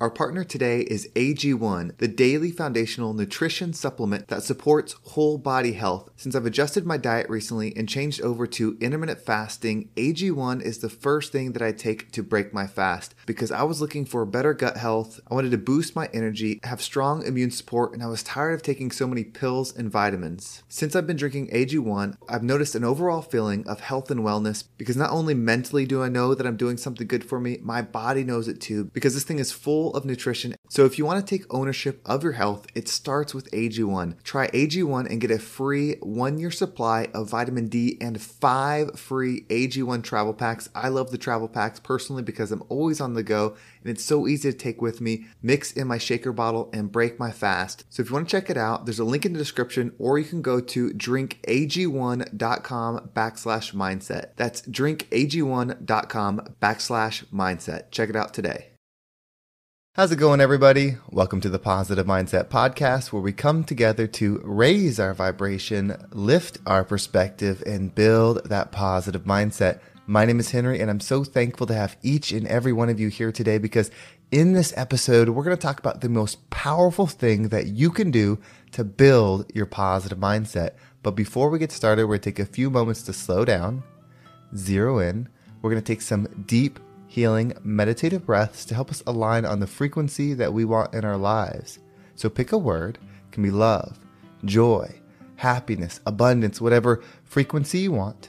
Our partner today is AG1, the daily foundational nutrition supplement that supports whole body health. Since I've adjusted my diet recently and changed over to intermittent fasting, AG1 is the first thing that I take to break my fast because I was looking for better gut health. I wanted to boost my energy, have strong immune support, and I was tired of taking so many pills and vitamins. Since I've been drinking AG1, I've noticed an overall feeling of health and wellness because not only mentally do I know that I'm doing something good for me, my body knows it too because this thing is full of nutrition. So if you want to take ownership of your health, it starts with AG1. Try AG1 and get a free one year supply of vitamin D and five free AG1 travel packs. I love the travel packs personally because I'm always on the go and it's so easy to take with me, mix in my shaker bottle, and break my fast. So if you want to check it out, there's a link in the description, or you can go to drinkag1.com backslash mindset. That's drinkag1.com backslash mindset. Check it out today. How's it going, everybody? Welcome to the Positive Mindset Podcast, where we come together to raise our vibration, lift our perspective, and build that positive mindset. My name is Henry, and I'm so thankful to have each and every one of you here today because in this episode, we're going to talk about the most powerful thing that you can do to build your positive mindset. But before we get started, we're going to take a few moments to slow down, zero in. We're going to take some deep healing, meditative breaths to help us align on the frequency that we want in our lives. So pick a word, it can be love, joy, happiness, abundance, whatever frequency you want.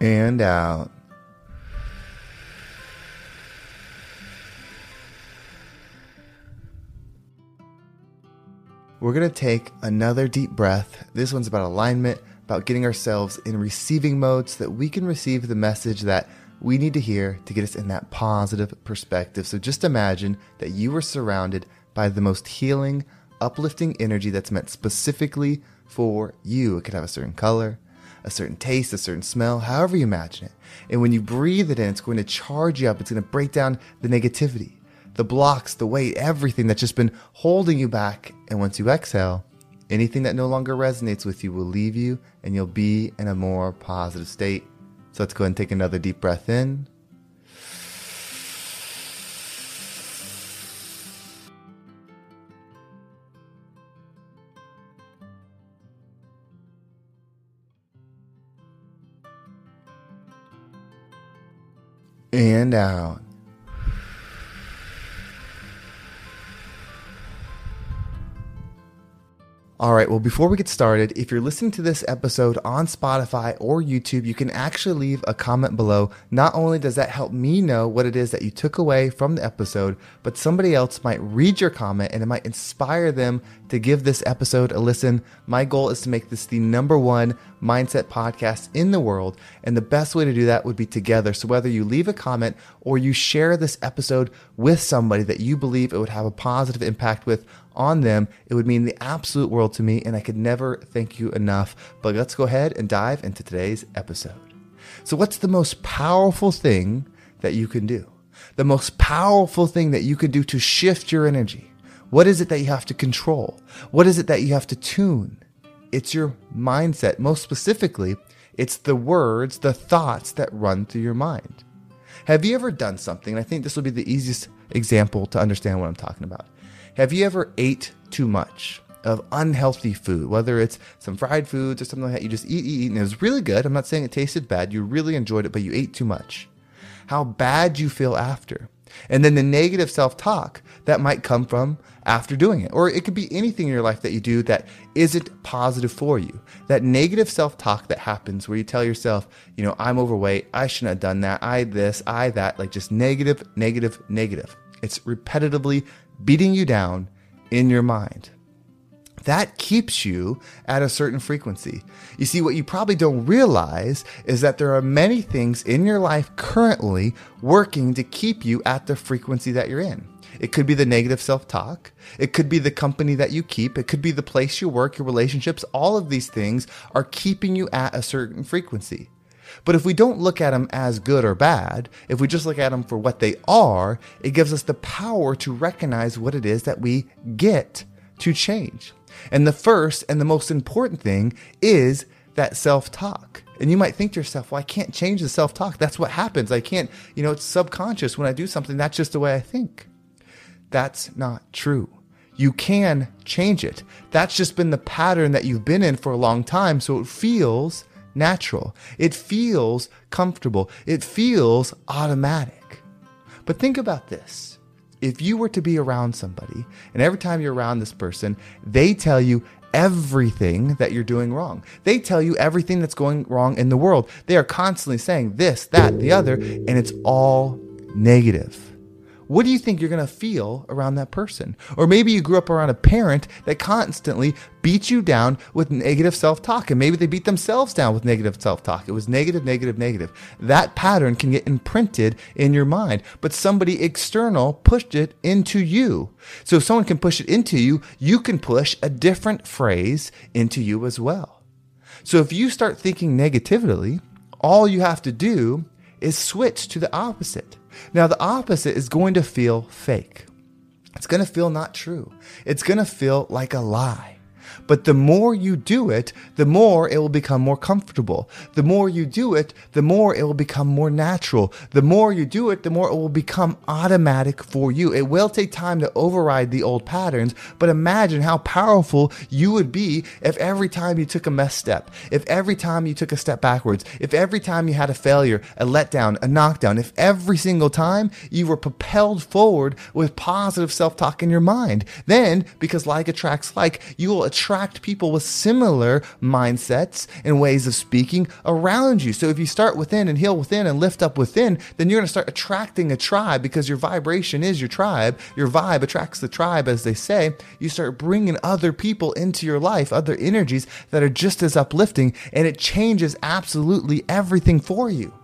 And out. We're going to take another deep breath. This one's about alignment about getting ourselves in receiving mode so that we can receive the message that we need to hear to get us in that positive perspective. So just imagine that you are surrounded by the most healing, uplifting energy that's meant specifically for you. It could have a certain color, a certain taste, a certain smell, however you imagine it. And when you breathe it in, it's going to charge you up. It's going to break down the negativity, the blocks, the weight, everything that's just been holding you back. And once you exhale, Anything that no longer resonates with you will leave you and you'll be in a more positive state. So let's go ahead and take another deep breath in. And out. All right, well, before we get started, if you're listening to this episode on Spotify or YouTube, you can actually leave a comment below. Not only does that help me know what it is that you took away from the episode, but somebody else might read your comment and it might inspire them to give this episode a listen. My goal is to make this the number one mindset podcast in the world, and the best way to do that would be together. So whether you leave a comment or you share this episode with somebody that you believe it would have a positive impact with, on them, it would mean the absolute world to me, and I could never thank you enough. But let's go ahead and dive into today's episode. So, what's the most powerful thing that you can do? The most powerful thing that you can do to shift your energy? What is it that you have to control? What is it that you have to tune? It's your mindset. Most specifically, it's the words, the thoughts that run through your mind. Have you ever done something? And I think this will be the easiest example to understand what I'm talking about. Have you ever ate too much? of unhealthy food, whether it's some fried foods or something like that, you just eat, eat, eat, and it was really good. I'm not saying it tasted bad. You really enjoyed it, but you ate too much. How bad you feel after. And then the negative self talk that might come from after doing it. Or it could be anything in your life that you do that isn't positive for you. That negative self talk that happens where you tell yourself, you know, I'm overweight. I shouldn't have done that. I this, I that. Like just negative, negative, negative. It's repetitively beating you down in your mind that keeps you at a certain frequency. You see, what you probably don't realize is that there are many things in your life currently working to keep you at the frequency that you're in. It could be the negative self talk. It could be the company that you keep. It could be the place you work, your relationships. All of these things are keeping you at a certain frequency. But if we don't look at them as good or bad, if we just look at them for what they are, it gives us the power to recognize what it is that we get to change. And the first and the most important thing is that self talk. And you might think to yourself, well, I can't change the self talk. That's what happens. I can't, you know, it's subconscious when I do something. That's just the way I think. That's not true. You can change it. That's just been the pattern that you've been in for a long time. So it feels natural. It feels comfortable. It feels automatic. But think about this if you were to be around somebody and every time you're around this person, they tell you everything that you're doing wrong. They tell you everything that's going wrong in the world. They are constantly saying this, that, the other, and it's all negative what do you think you're going to feel around that person? Or maybe you grew up around a parent that constantly beat you down with negative self talk, and maybe they beat themselves down with negative self talk. It was negative, negative, negative. That pattern can get imprinted in your mind, but somebody external pushed it into you. So if someone can push it into you, you can push a different phrase into you as well. So if you start thinking negatively, all you have to do is switch to the opposite. Now, the opposite is going to feel fake. It's going to feel not true. It's going to feel like a lie. But the more you do it, the more it will become more comfortable. The more you do it, the more it will become more natural. The more you do it, the more it will become automatic for you. It will take time to override the old patterns, but imagine how powerful you would be if every time you took a mess step, if every time you took a step backwards, if every time you had a failure, a letdown, a knockdown, if every single time you were propelled forward with positive self talk in your mind. Then, because like attracts like, you will attract attract people with similar mindsets and ways of speaking around you. So if you start within and heal within and lift up within, then you're going to start attracting a tribe because your vibration is your tribe. Your vibe attracts the tribe, as they say. You start bringing other people into your life, other energies that are just as uplifting, and it changes absolutely everything for you.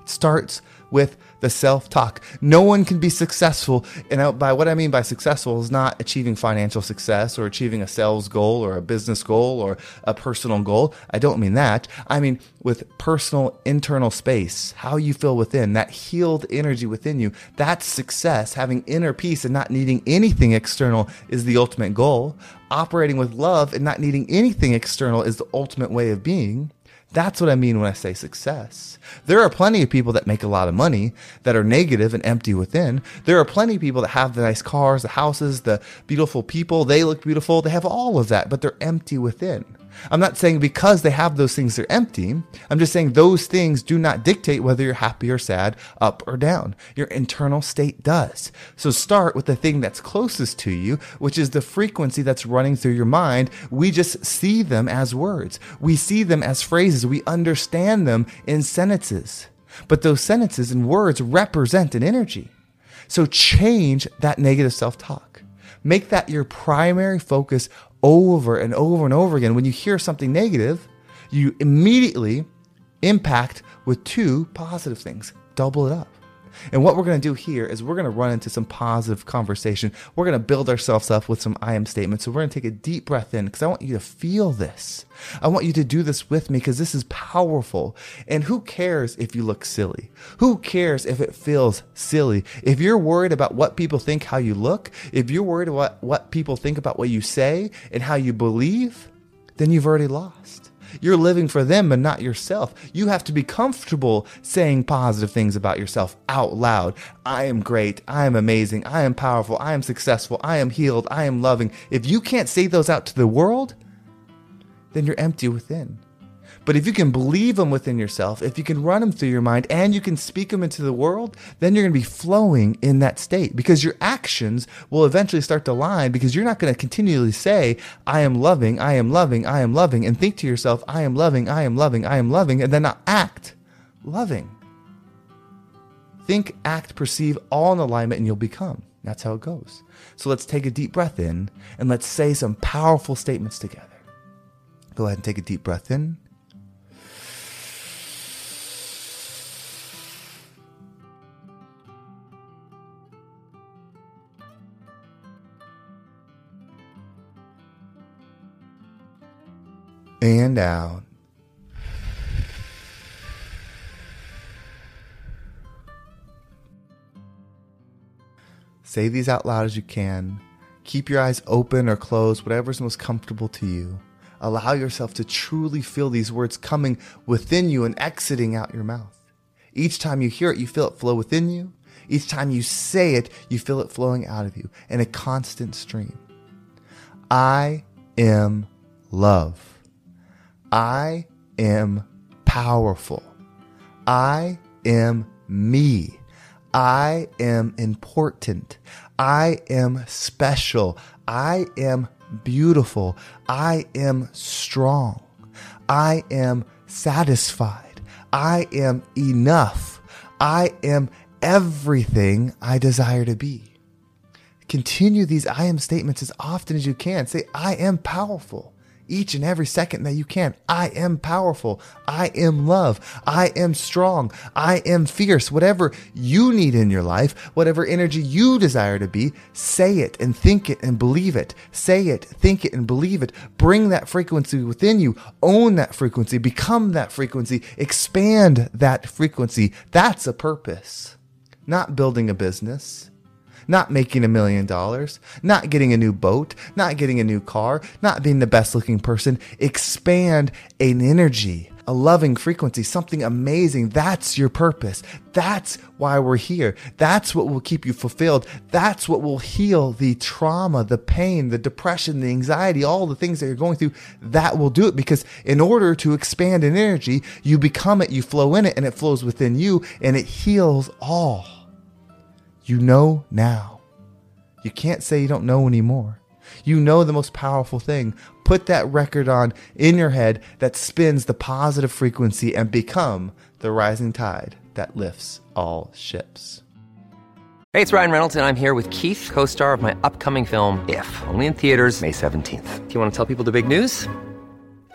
It starts with the self talk. No one can be successful. And by what I mean by successful is not achieving financial success or achieving a sales goal or a business goal or a personal goal. I don't mean that. I mean with personal internal space, how you feel within, that healed energy within you. That's success. Having inner peace and not needing anything external is the ultimate goal. Operating with love and not needing anything external is the ultimate way of being. That's what I mean when I say success. There are plenty of people that make a lot of money that are negative and empty within. There are plenty of people that have the nice cars, the houses, the beautiful people. They look beautiful. They have all of that, but they're empty within. I'm not saying because they have those things, they're empty. I'm just saying those things do not dictate whether you're happy or sad, up or down. Your internal state does. So start with the thing that's closest to you, which is the frequency that's running through your mind. We just see them as words. We see them as phrases. We understand them in sentences. But those sentences and words represent an energy. So change that negative self talk. Make that your primary focus over and over and over again. When you hear something negative, you immediately impact with two positive things. Double it up. And what we're going to do here is we're going to run into some positive conversation. We're going to build ourselves up with some I am statements. So we're going to take a deep breath in because I want you to feel this. I want you to do this with me because this is powerful. And who cares if you look silly? Who cares if it feels silly? If you're worried about what people think how you look, if you're worried about what people think about what you say and how you believe, then you've already lost. You're living for them and not yourself. You have to be comfortable saying positive things about yourself out loud. I am great. I am amazing. I am powerful. I am successful. I am healed. I am loving. If you can't say those out to the world, then you're empty within. But if you can believe them within yourself, if you can run them through your mind and you can speak them into the world, then you're going to be flowing in that state because your actions will eventually start to line because you're not going to continually say, I am loving, I am loving, I am loving, and think to yourself, I am loving, I am loving, I am loving, and then not act loving. Think, act, perceive all in alignment, and you'll become. That's how it goes. So let's take a deep breath in and let's say some powerful statements together. Go ahead and take a deep breath in. Out. Say these out loud as you can. Keep your eyes open or closed, whatever's most comfortable to you. Allow yourself to truly feel these words coming within you and exiting out your mouth. Each time you hear it, you feel it flow within you. Each time you say it, you feel it flowing out of you in a constant stream. I am love. I am powerful. I am me. I am important. I am special. I am beautiful. I am strong. I am satisfied. I am enough. I am everything I desire to be. Continue these I am statements as often as you can. Say, I am powerful each and every second that you can. I am powerful. I am love. I am strong. I am fierce. Whatever you need in your life, whatever energy you desire to be, say it and think it and believe it. Say it, think it and believe it. Bring that frequency within you. Own that frequency. Become that frequency. Expand that frequency. That's a purpose. Not building a business not making a million dollars, not getting a new boat, not getting a new car, not being the best looking person. Expand an energy, a loving frequency, something amazing. That's your purpose. That's why we're here. That's what will keep you fulfilled. That's what will heal the trauma, the pain, the depression, the anxiety, all the things that you're going through. That will do it because in order to expand an energy, you become it, you flow in it, and it flows within you and it heals all. You know now. You can't say you don't know anymore. You know the most powerful thing. Put that record on in your head that spins the positive frequency and become the rising tide that lifts all ships. Hey, it's Ryan Reynolds, and I'm here with Keith, co star of my upcoming film, If, only in theaters, May 17th. Do you want to tell people the big news?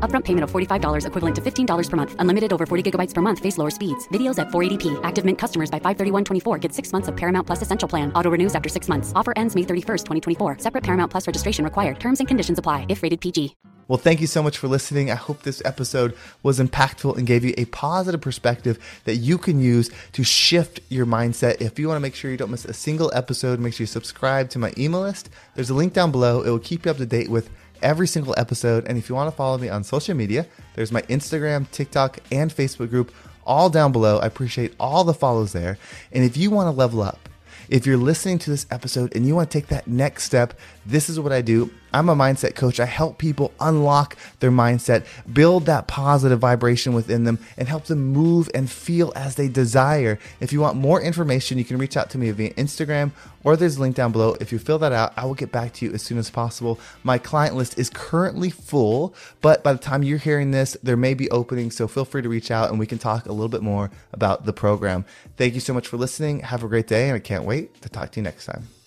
Upfront payment of $45 equivalent to $15 per month. Unlimited over 40 gigabytes per month. Face lower speeds. Videos at 480p. Active Mint customers by 531.24 get six months of Paramount Plus Essential Plan. Auto renews after six months. Offer ends May 31st, 2024. Separate Paramount Plus registration required. Terms and conditions apply if rated PG. Well, thank you so much for listening. I hope this episode was impactful and gave you a positive perspective that you can use to shift your mindset. If you want to make sure you don't miss a single episode, make sure you subscribe to my email list. There's a link down below. It will keep you up to date with every single episode. And if you want to follow me on social media, there's my Instagram, TikTok, and Facebook group all down below. I appreciate all the follows there. And if you want to level up, if you're listening to this episode and you want to take that next step, this is what I do. I'm a mindset coach. I help people unlock their mindset, build that positive vibration within them, and help them move and feel as they desire. If you want more information, you can reach out to me via Instagram or there's a link down below. If you fill that out, I will get back to you as soon as possible. My client list is currently full, but by the time you're hearing this, there may be openings. So feel free to reach out and we can talk a little bit more about the program. Thank you so much for listening. Have a great day, and I can't wait to talk to you next time.